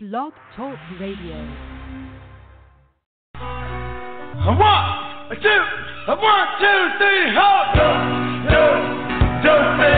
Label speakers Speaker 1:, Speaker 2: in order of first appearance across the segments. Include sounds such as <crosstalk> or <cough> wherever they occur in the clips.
Speaker 1: Blog Talk Radio.
Speaker 2: A one, a two, a one, two, three, hold. Do, do, do,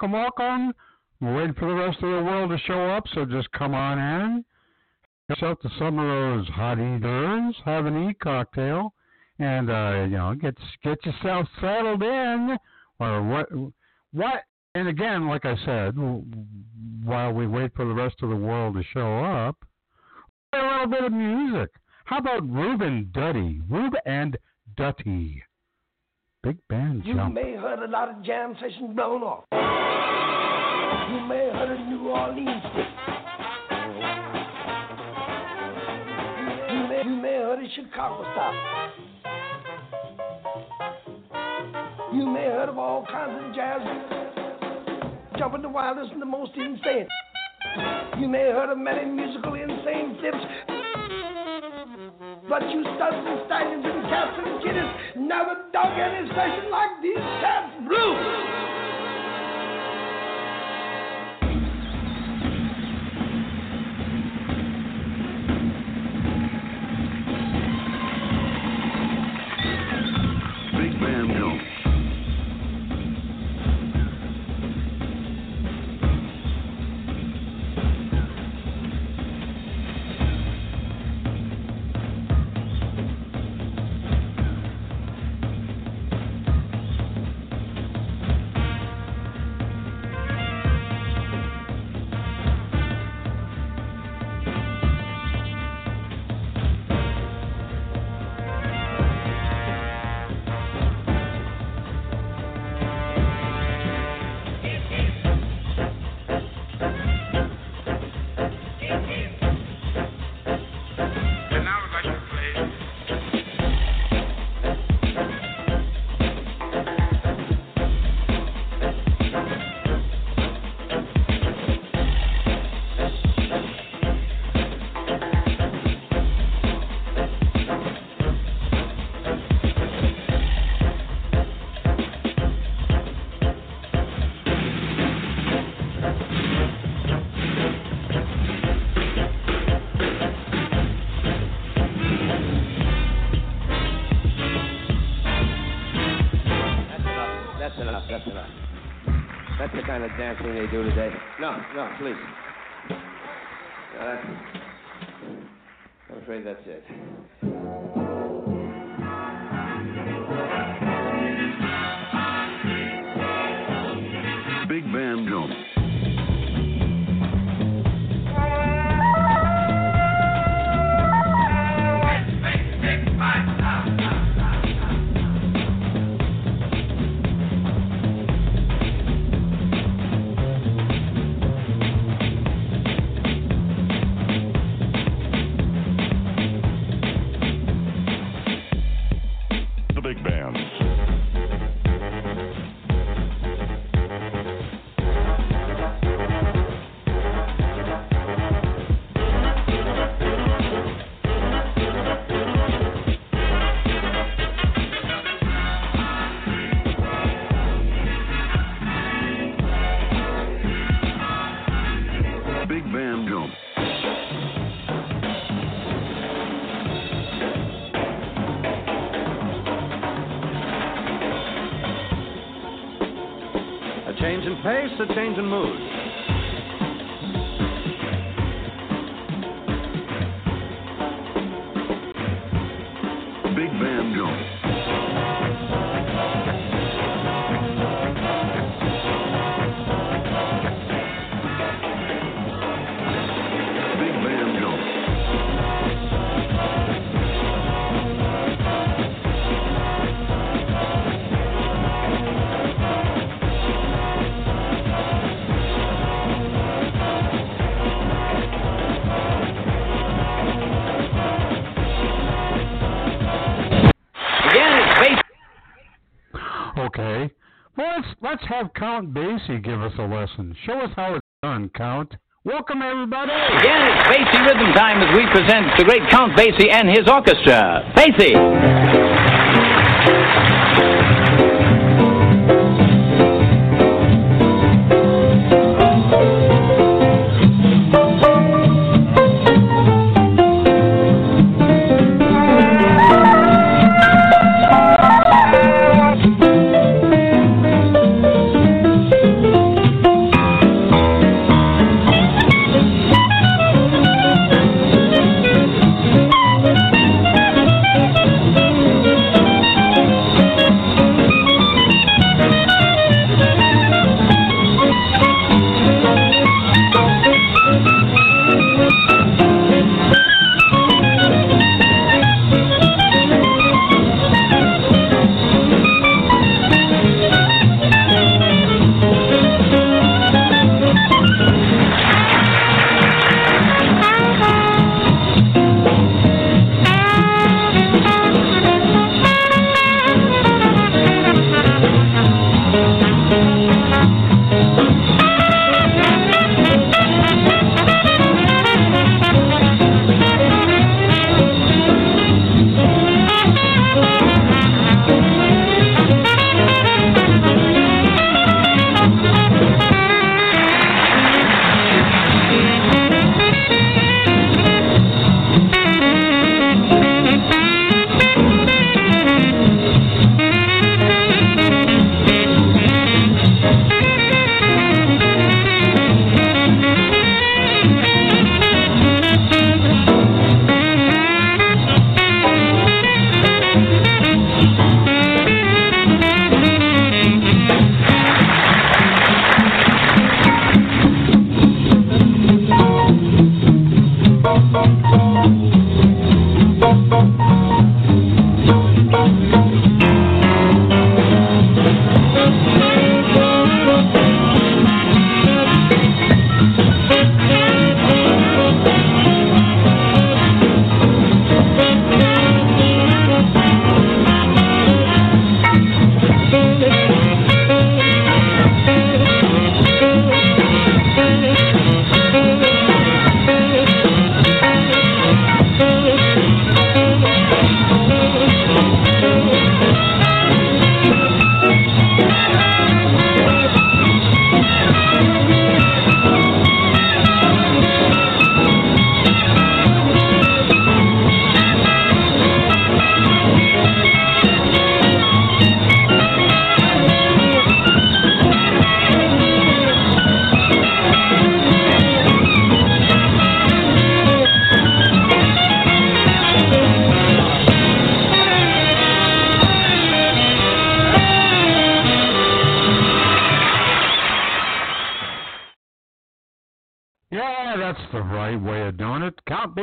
Speaker 3: Welcome, welcome. We're waiting for the rest of the world to show up, so just come on in. Get yourself to some of those hot eaters, have an e cocktail, and uh, you know, get get yourself settled in. Or what? What? And again, like I said, while we wait for the rest of the world to show up, play a little bit of music. How about Ruben Duddy? Rube and Dutty. Big band
Speaker 4: You
Speaker 3: jump.
Speaker 4: may heard a lot of jam sessions blown off. You may have heard a New Orleans. You may, you may heard a Chicago style. You may have heard of all kinds of jazz. Jumping the wildest and the most insane. You may have heard of many musical insane flips. But you studs and stallions and cats and kiddies never dug any session like these cats blew.
Speaker 5: Today. No, no, please.
Speaker 6: A change in mood.
Speaker 3: Okay. Well, let's let's have Count Basie give us a lesson. Show us how it's done, Count. Welcome everybody.
Speaker 7: Again, it's Basie Rhythm Time as we present the great Count Basie and his orchestra. Basie.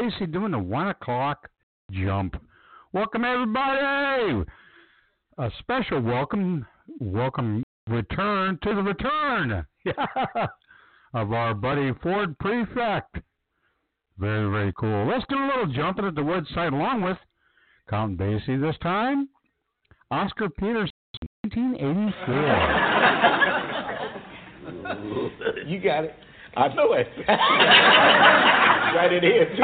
Speaker 3: Count Basie doing the one o'clock jump. Welcome everybody. A special welcome, welcome return to the return <laughs> of our buddy Ford Prefect. Very, very cool. Let's do a little jumping at the woodside along with Count Basie this time. Oscar Peterson, 1984. <laughs>
Speaker 8: you got it. I know it. <laughs> right in here, too.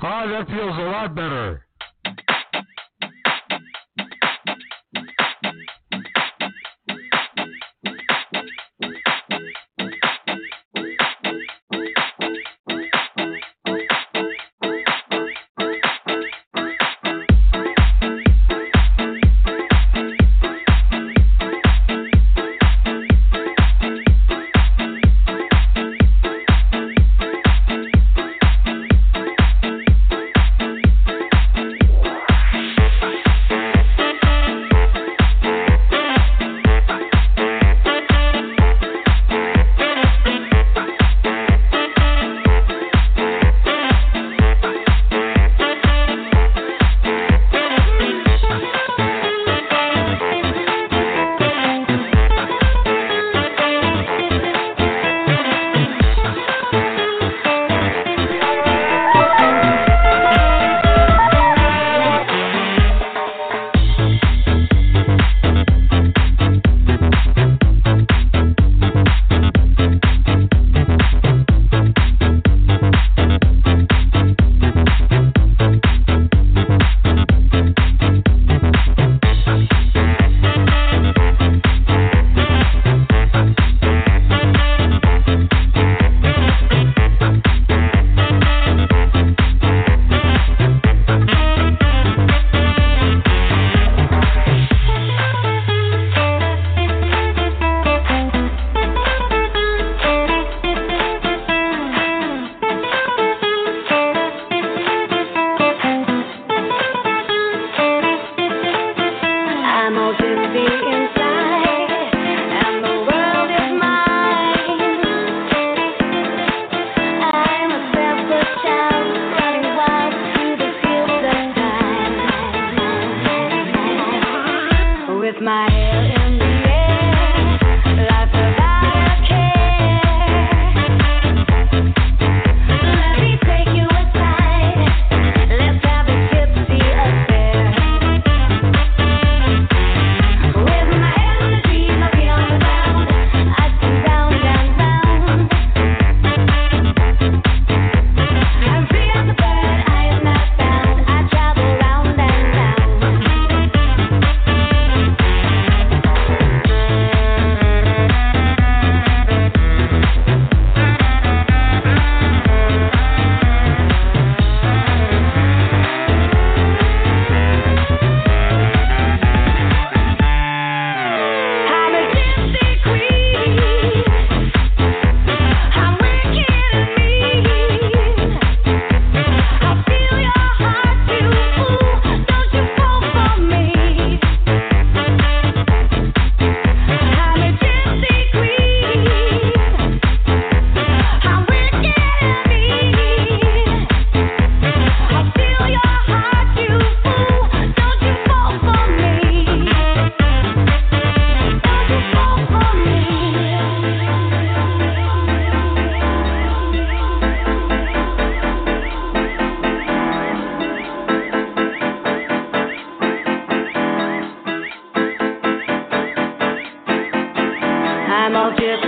Speaker 9: Oh, that feels a lot better.
Speaker 10: I'm all
Speaker 11: different.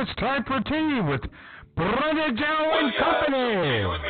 Speaker 11: It's time for tea with Brother Joe and Company.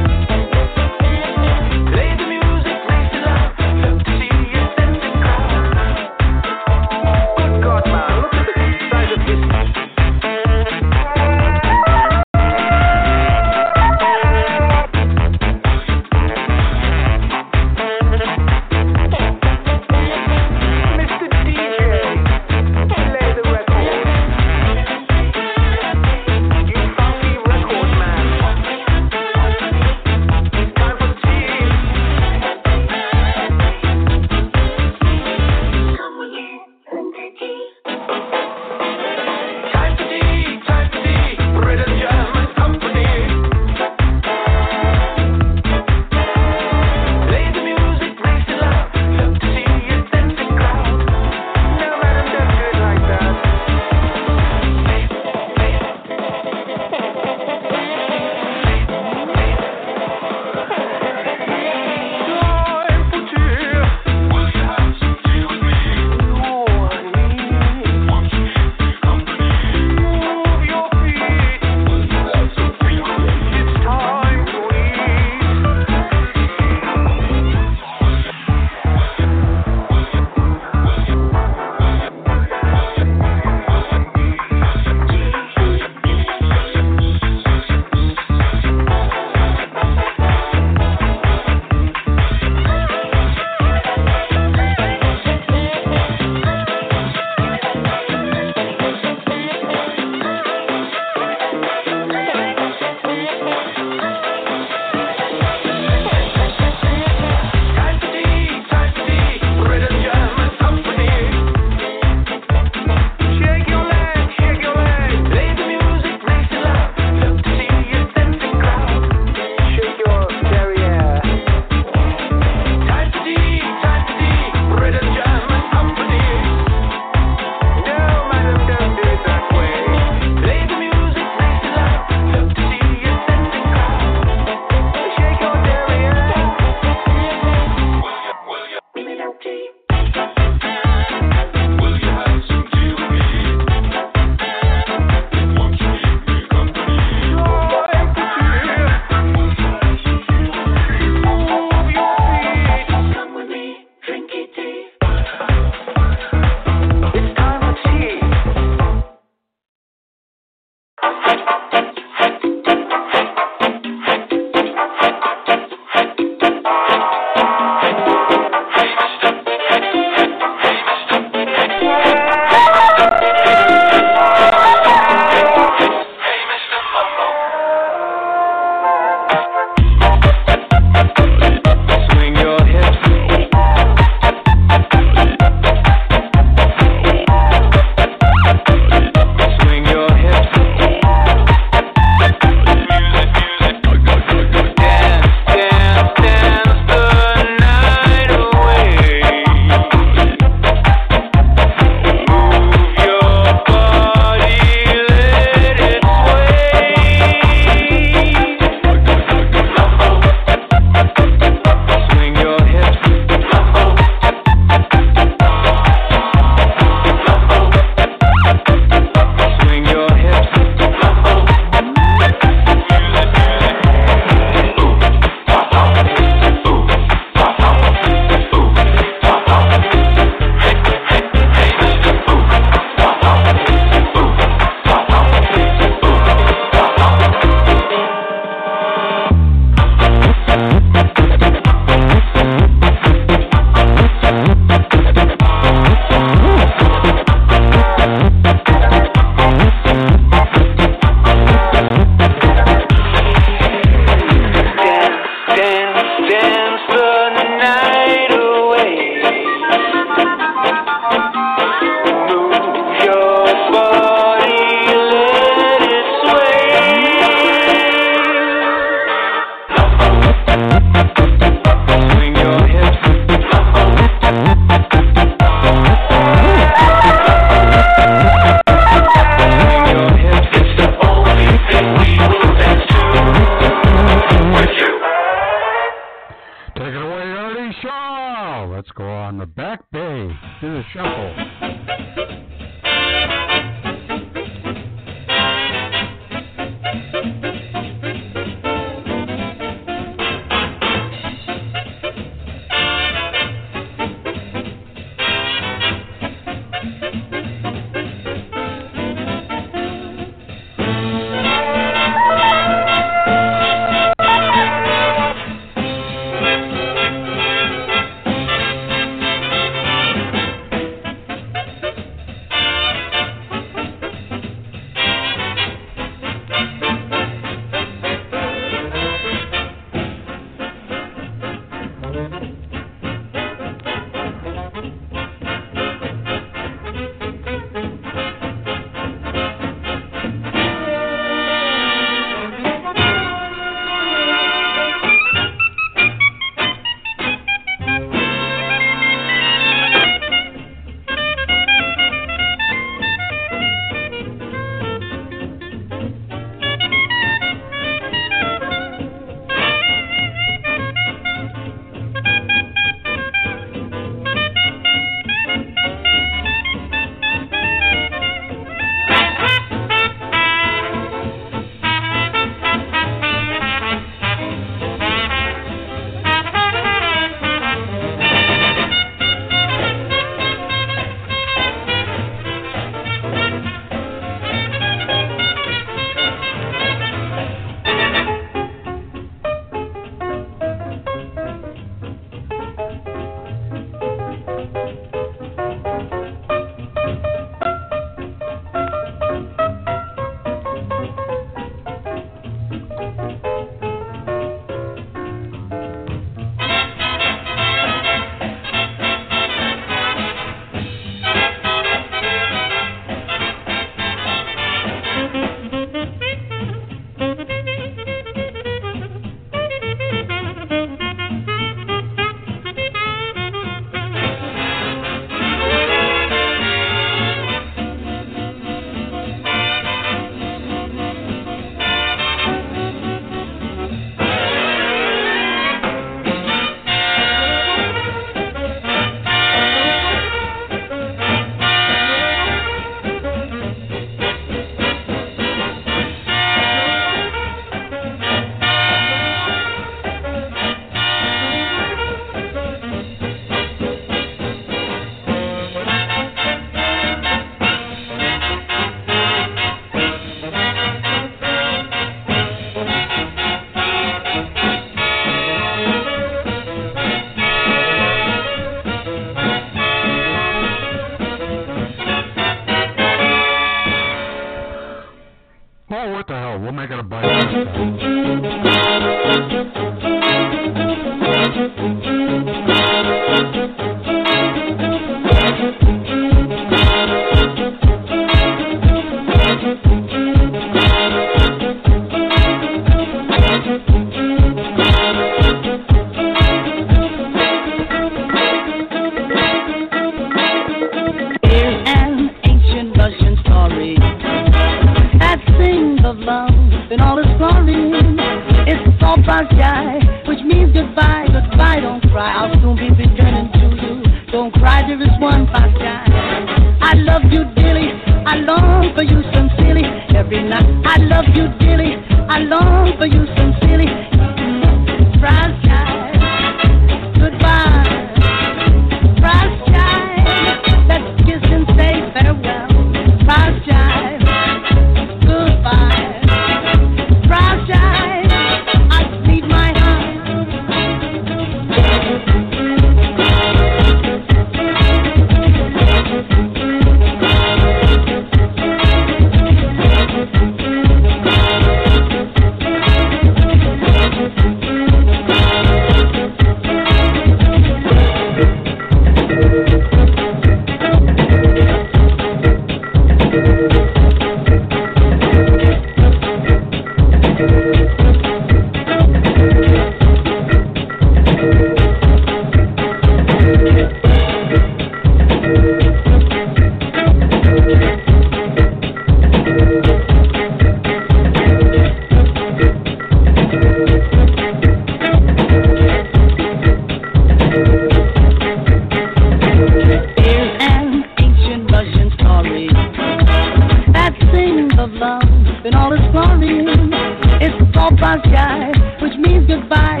Speaker 12: Which means goodbye,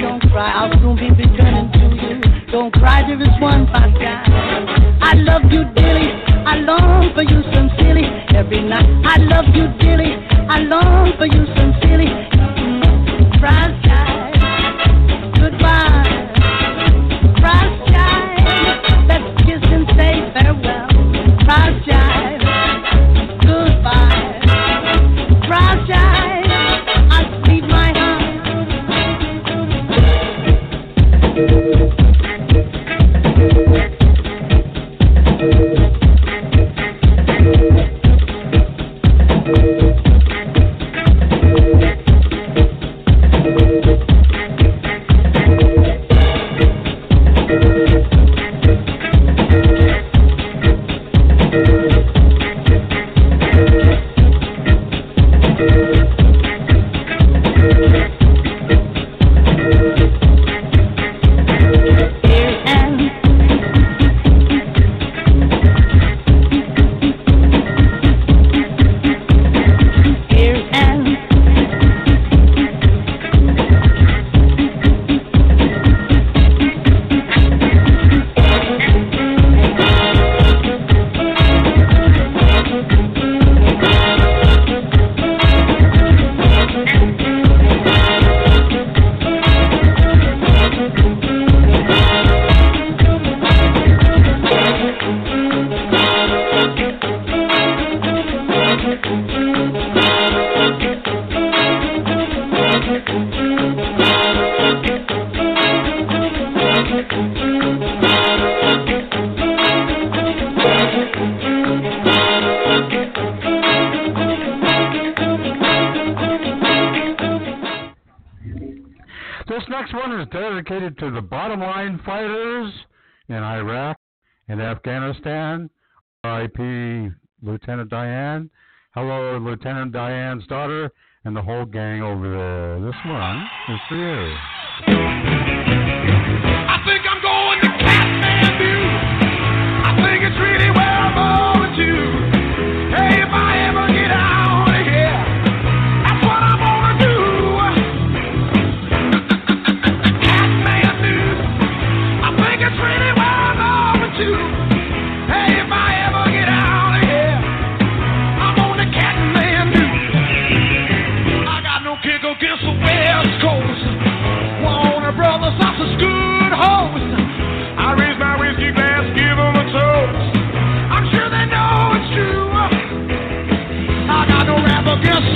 Speaker 12: don't cry. I'll soon be returning to you. Don't cry, there is one. I love you dearly, I long for you sincerely every night. I love you dearly,
Speaker 3: Lieutenant Diane. Hello, Lieutenant Diane's daughter, and the whole gang over there. This one is for you.
Speaker 11: I think I'm Yeah.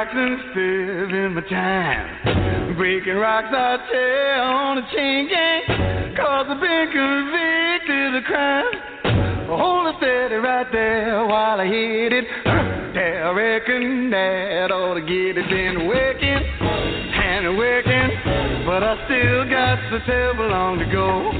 Speaker 11: Rocks and serving my time. Breaking rocks, I tell, on the chain gang. Cause I've been convicted of crime. Hold it steady right there while I hit it. <clears throat> There, I reckon that ought to get it. Been working and working, but I still got so terrible long to go.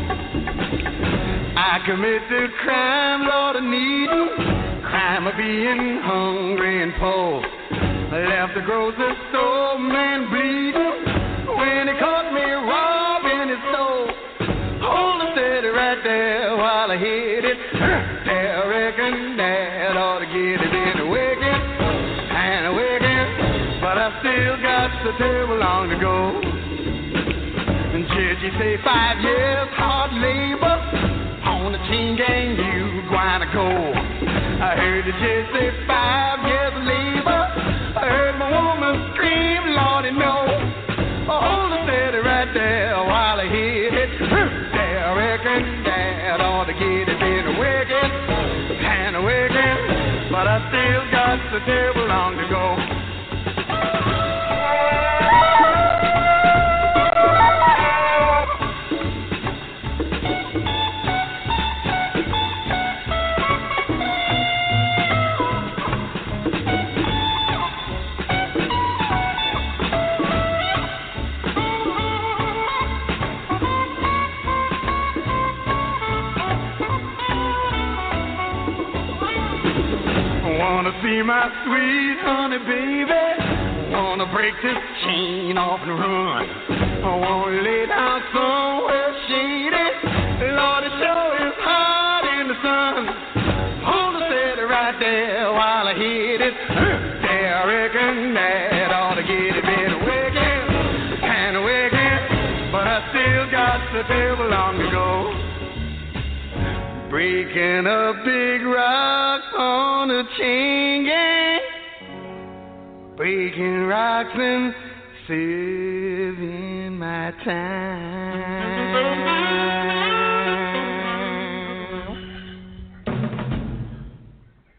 Speaker 11: I commit committed crime, Lord, I need crime of being hungry and poor. Left the grocery store man bleeding when he caught me robbing his store. Hold it steady right there while I hit it. <clears throat> There, I reckon that ought to get it in wicked and wicked, but I still got so terrible long to go. And judge, you say five years hard labor on the chain gang, you gonna go. I heard the judge say five years so Wanna my sweet honey baby? Wanna break this chain off and run? I wanna lay down somewhere shady. Lord, it sure is hot in the sun. Hold the steady right there while I hit it. There, I reckon that ought to get it bit wicked and wicked, but I still got the long to go. Breaking up big rocks on a chain gang. Breaking rocks and serving my time.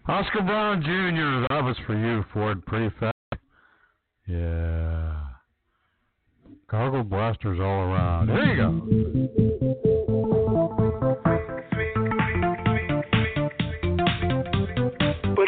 Speaker 13: Oscar Brown Jr., that was for you, Ford. Pretty fast. Yeah. Gargle blasters all around. Here you go.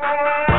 Speaker 4: Bye.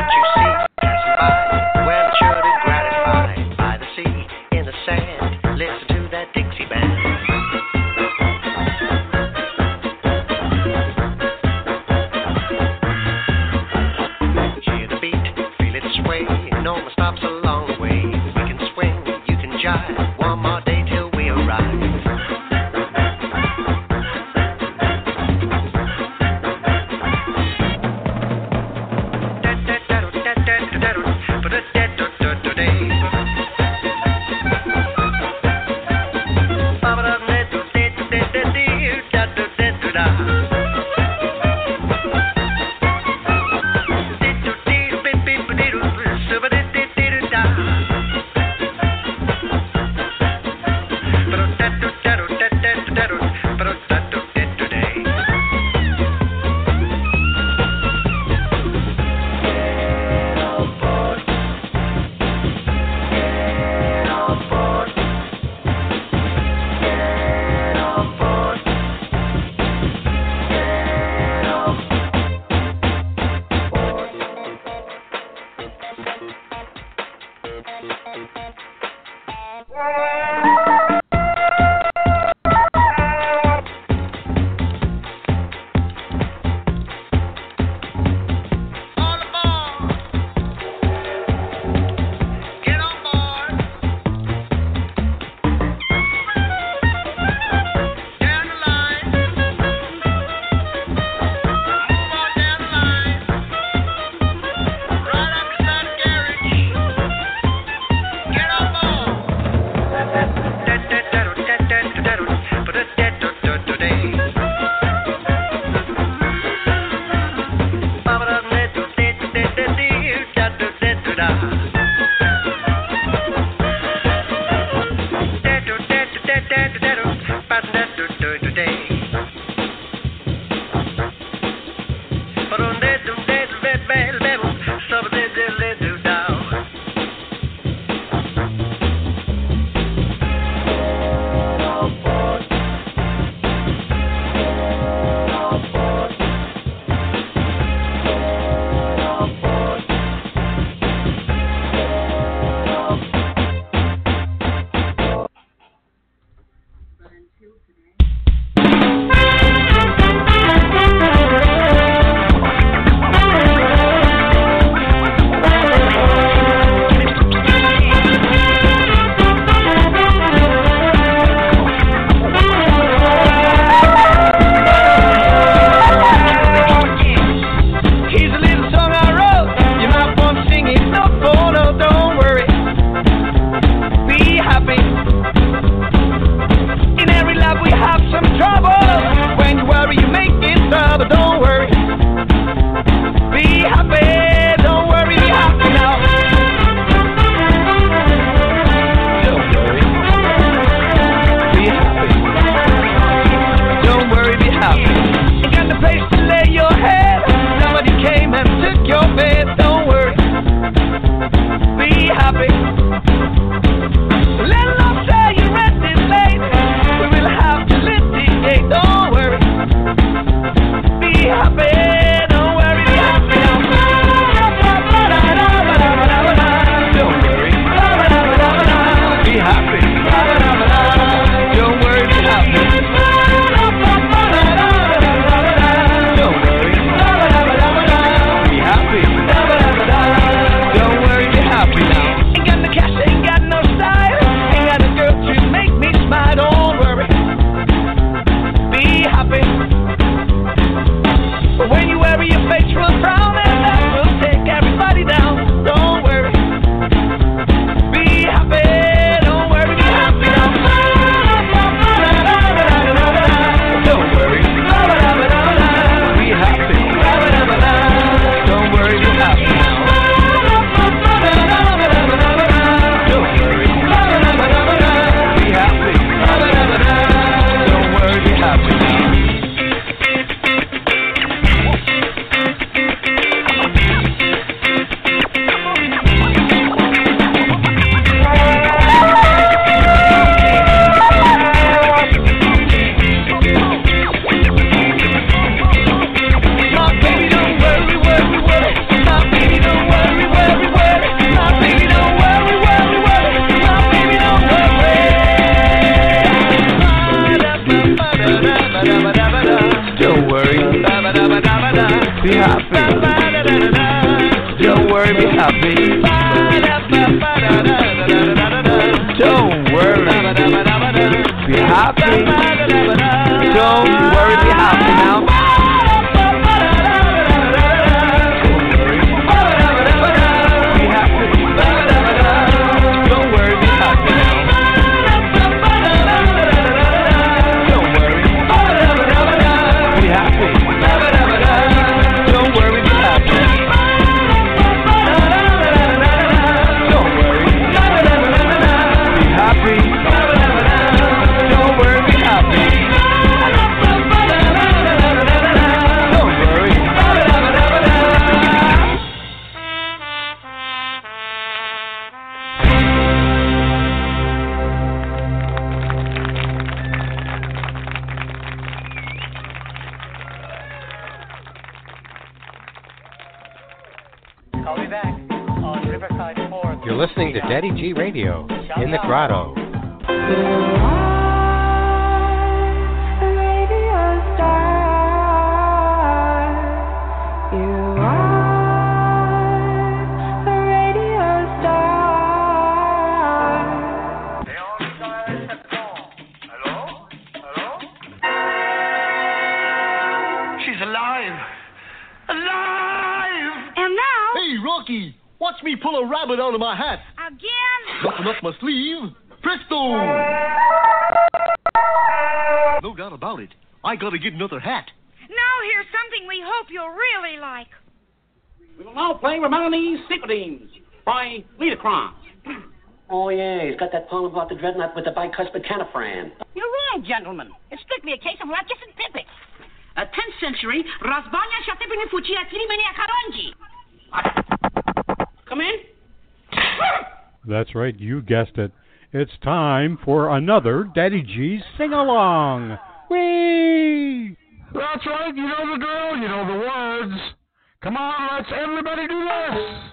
Speaker 4: another
Speaker 14: Daddy G's sing along. Whee!
Speaker 13: That's right, you know the drill, you know the words. Come on, let's everybody do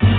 Speaker 13: this.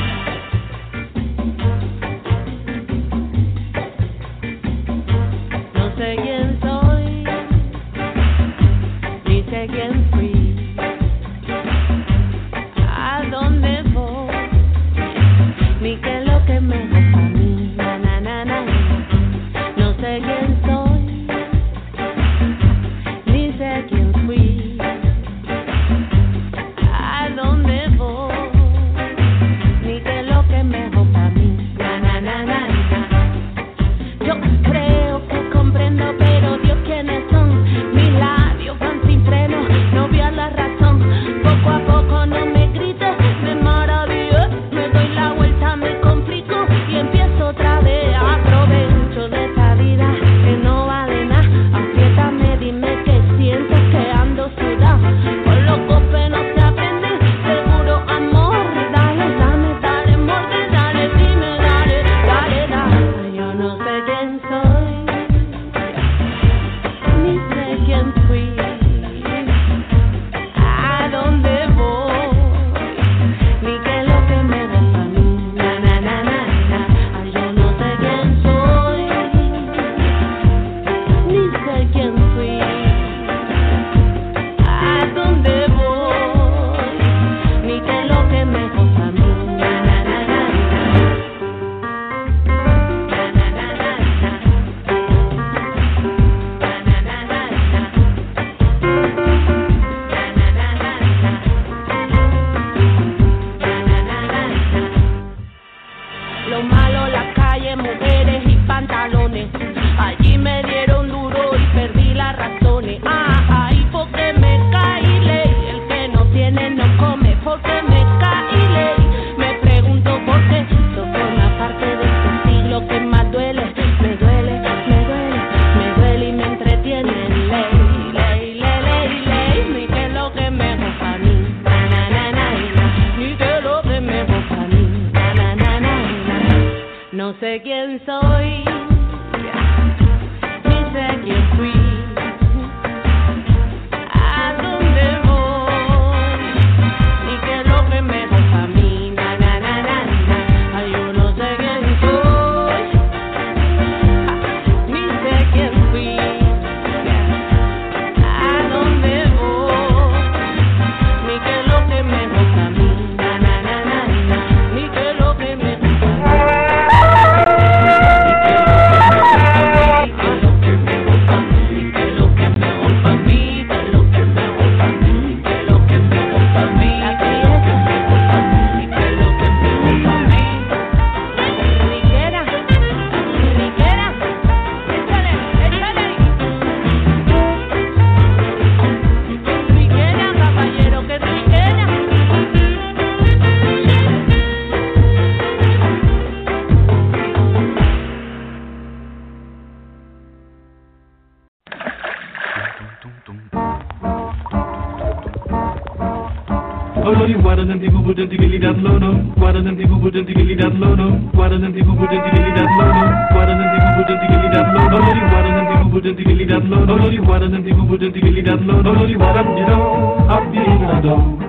Speaker 15: Rather than the people that really don't know Only what I'm you know I'm being I don't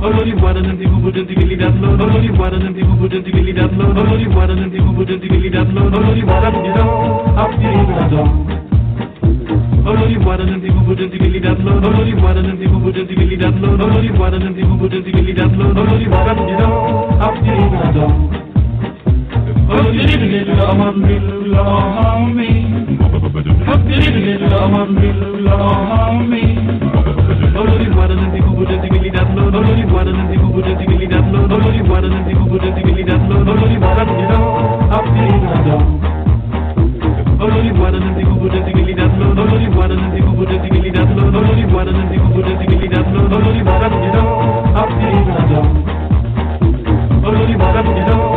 Speaker 15: Only one of them people wouldn't really that low. Only one of them people wouldn't really that low. Only one of them people wouldn't really that low. Only one of them, you know, I'm feeling that low. Only one wouldn't that low. Only one wouldn't that low. Only one wouldn't that low. Only one that low. Olori you
Speaker 13: mi.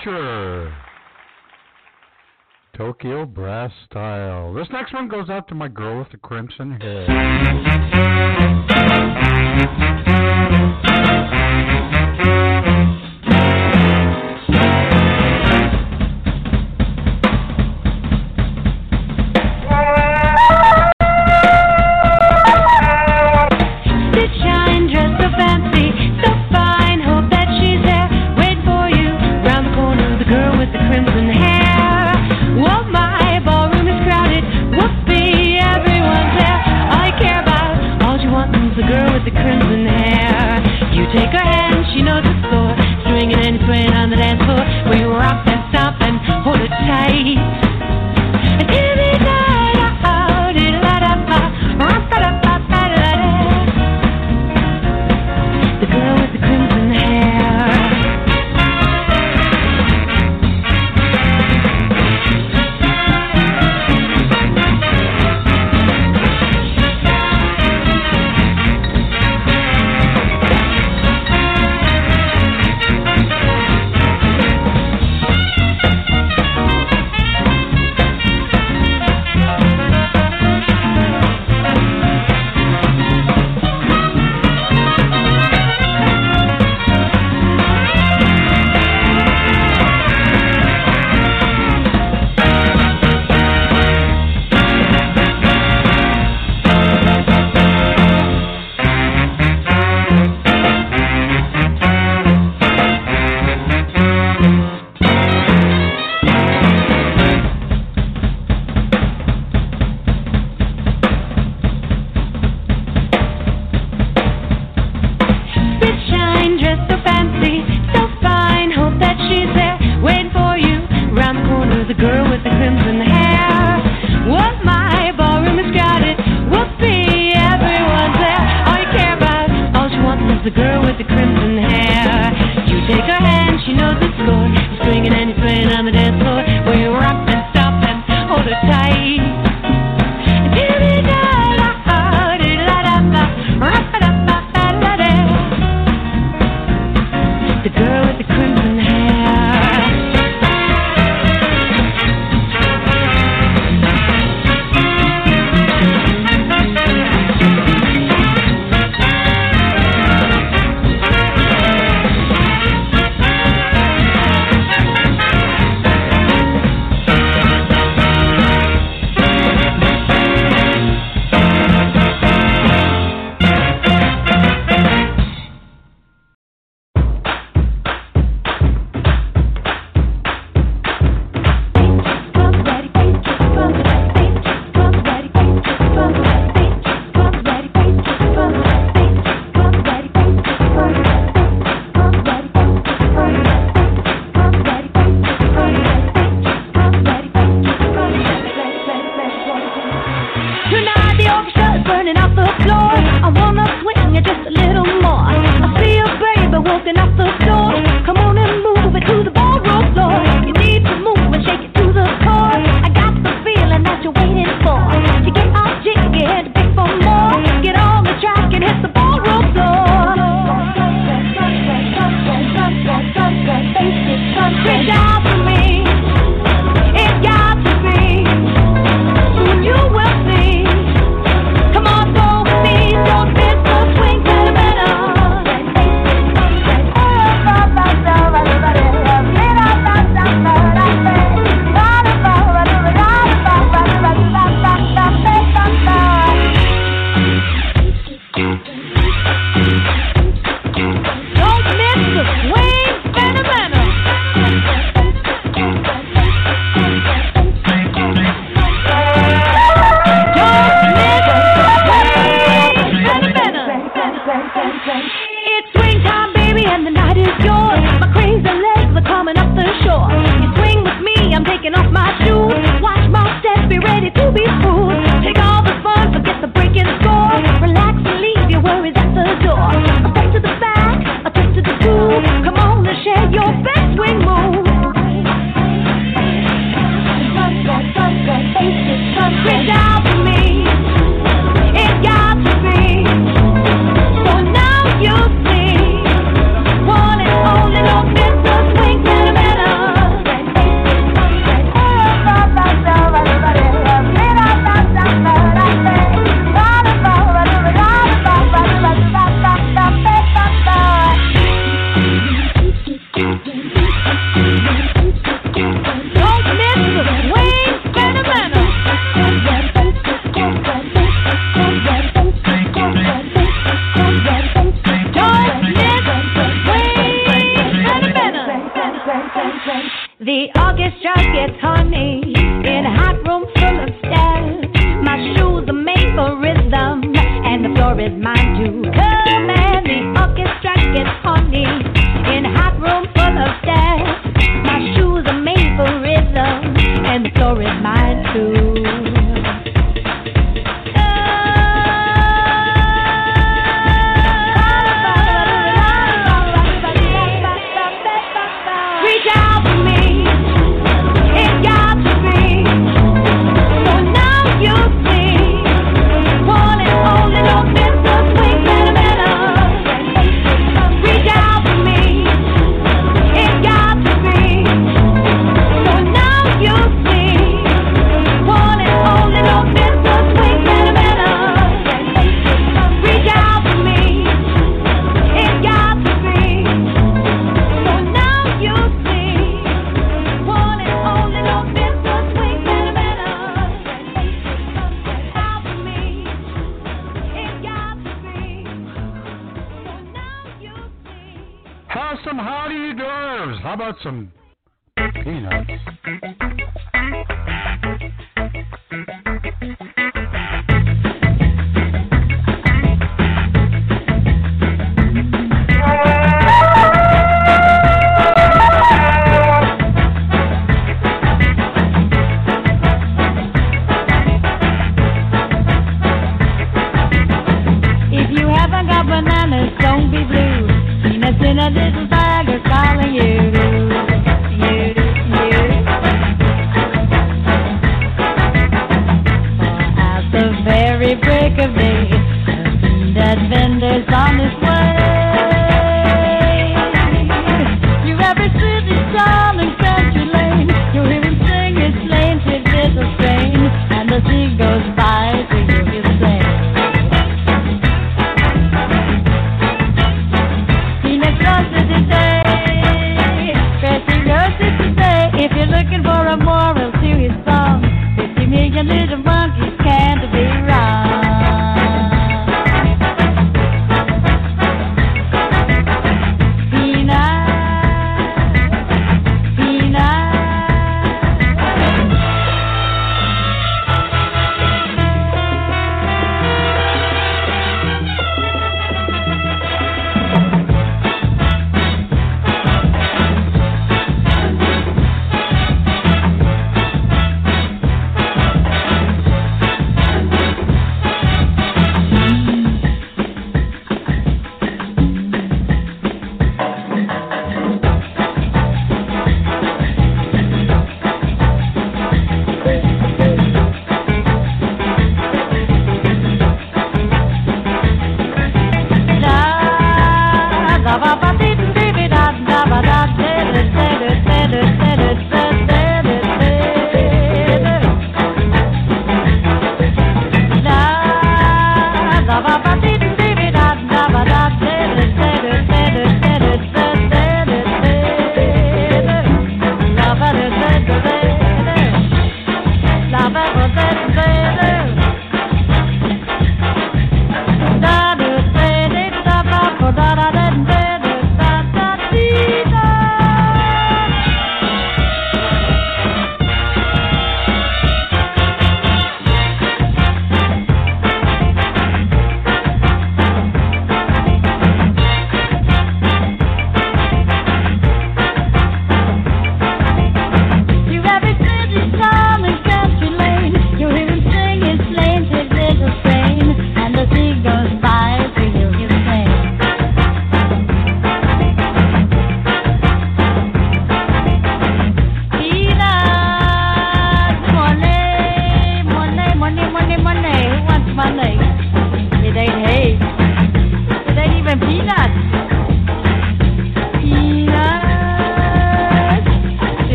Speaker 13: Adventure. Tokyo Brass Style. This next one goes out to my girl with the crimson hair.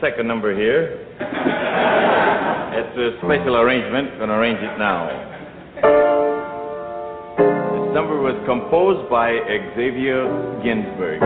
Speaker 16: second number here. it's a special arrangement. Going to arrange it now. This number was composed by Xavier Ginsberg.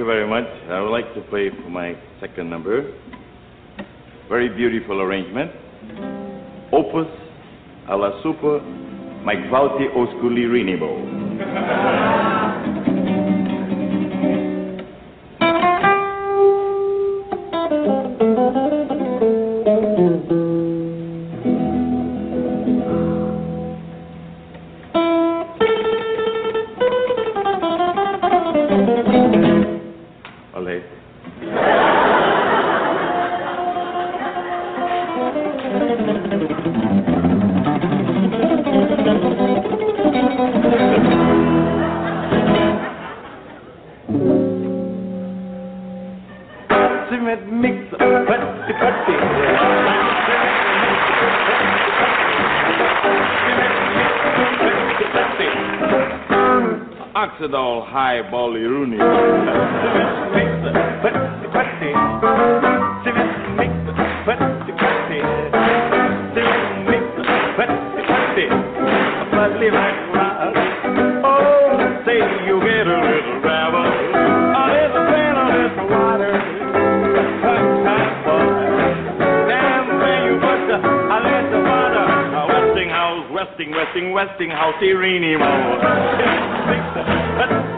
Speaker 16: You very much. I would like to play for my second number. Very beautiful arrangement. Opus alla super Mike Vauti Osculi Rinebo. <laughs> when you put the, a little water. And where you butter, I'll let the water. Westinghouse, Westing, Westing, Westinghouse, Irene <laughs>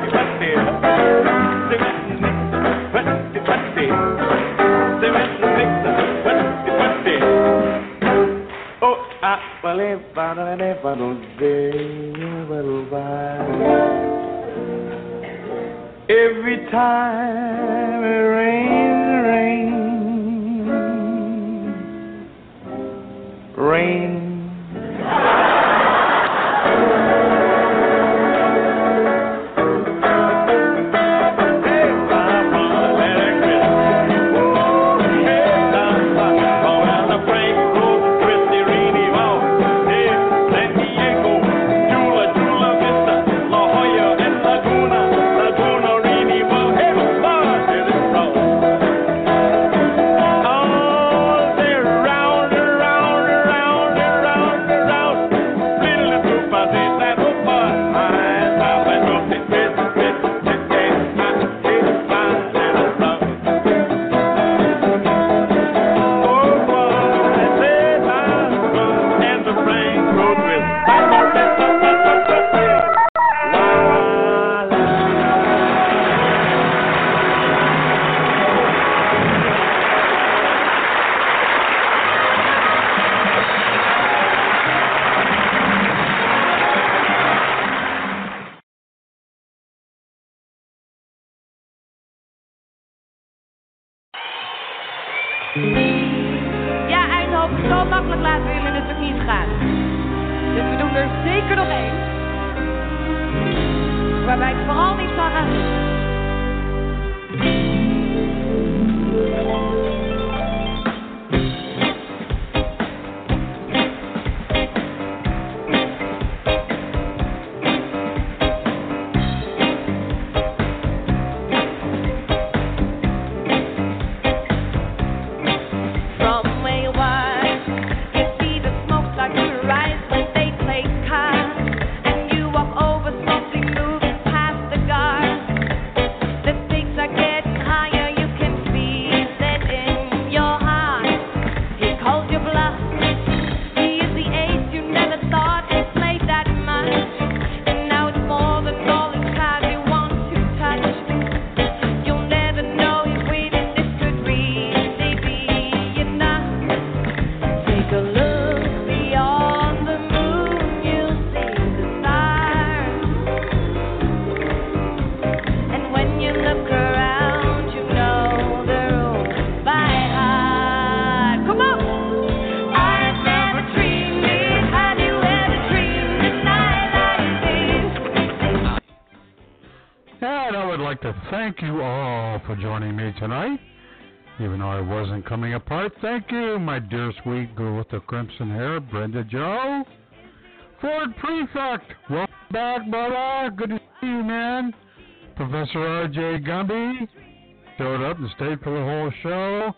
Speaker 16: Every time
Speaker 3: Professor R.J. Gumby showed up and stayed for the whole show.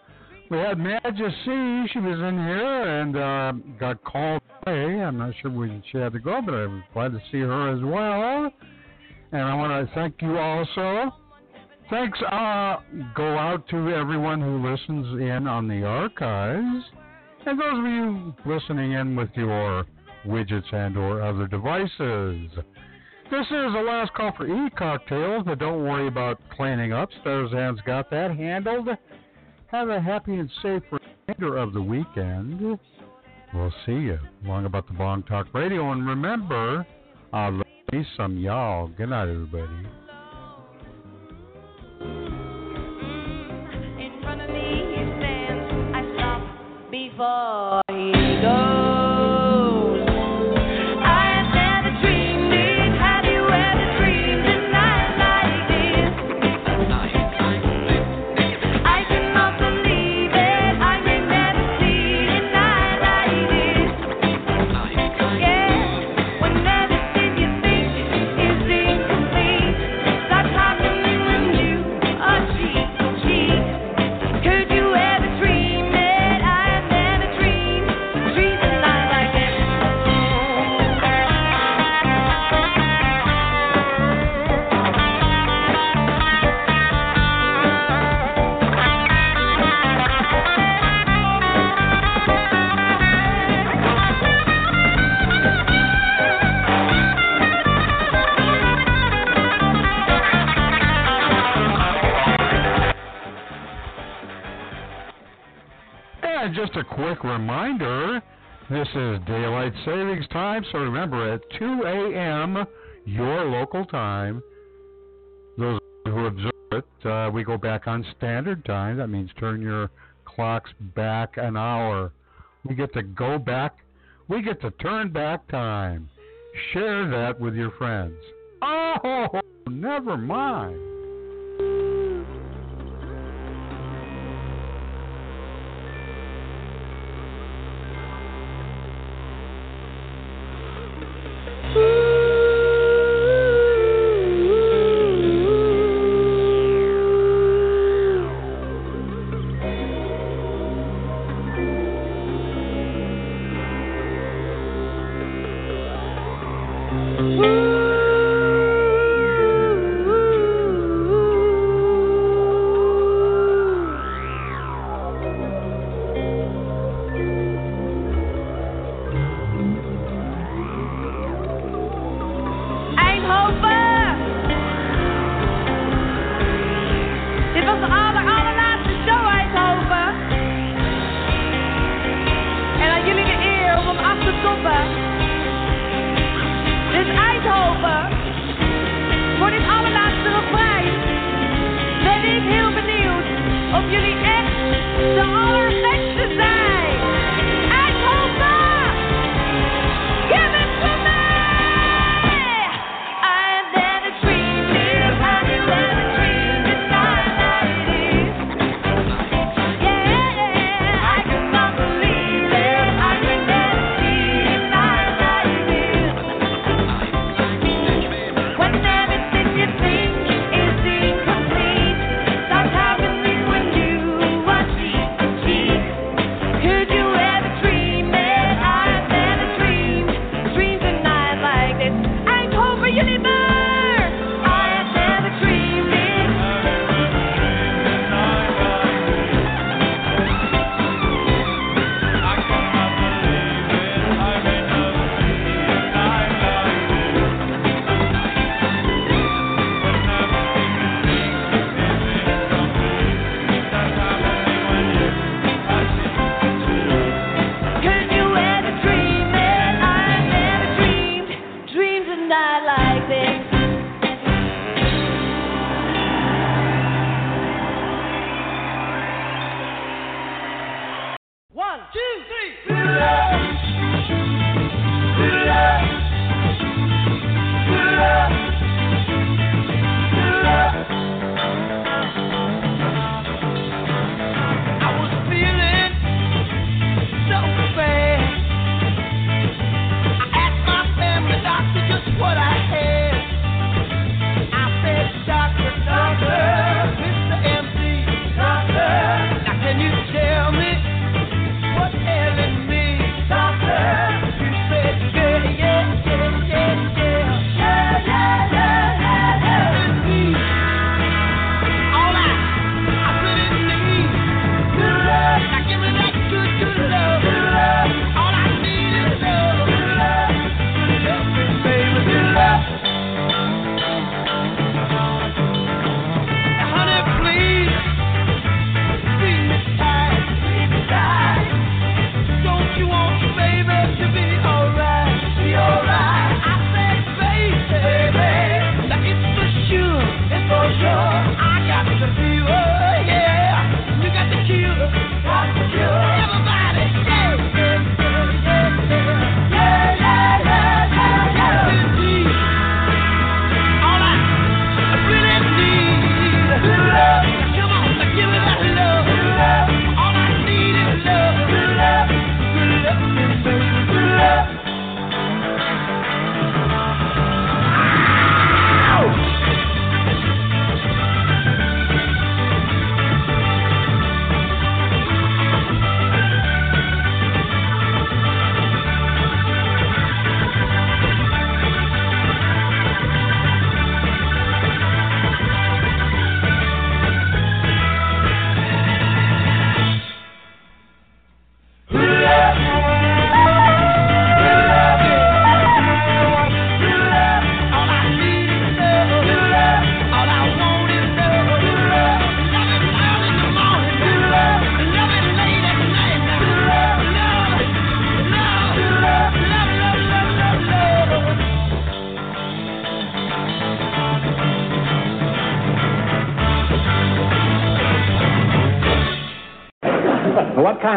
Speaker 3: We had Majesty, she was in here and uh, got called away. I'm not sure when she had to go, but I was glad to see her as well. And I want to thank you also. Thanks uh, go out to everyone who listens in on the archives, and those of you listening in with your widgets and or other devices. This is the last call for e-cocktails, but don't worry about cleaning up. Starzan's got that handled. Have a happy and safe remainder of the weekend. We'll see you long about the Blog Talk Radio, and remember, I love me some y'all. Good night, everybody. Reminder this is daylight savings time, so remember at 2 a.m. your local time, those who observe it, uh, we go back on standard time. That means turn your clocks back an hour. We get to go back, we get to turn back time. Share that with your friends. Oh, <laughs> never mind.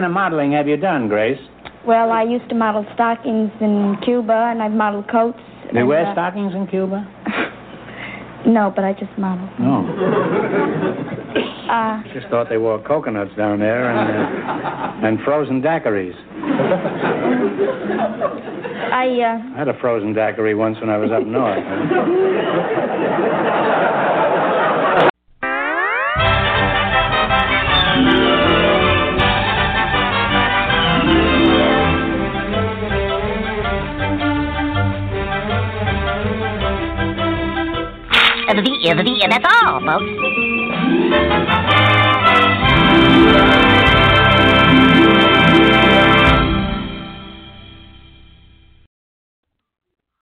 Speaker 17: Of
Speaker 18: modeling have you done, Grace?
Speaker 19: Well, I used to model stockings in Cuba, and I've modeled coats.
Speaker 18: They
Speaker 19: and,
Speaker 18: wear
Speaker 19: uh,
Speaker 18: stockings in Cuba? <laughs>
Speaker 19: No, but I just modeled.
Speaker 18: No. <laughs>
Speaker 19: Uh,
Speaker 18: Just thought they wore coconuts down there and uh, and frozen daiquiris. <laughs>
Speaker 19: I, uh,
Speaker 18: I had a frozen daiquiri once when I was up north.
Speaker 20: Uh, the, the, that's all, folks.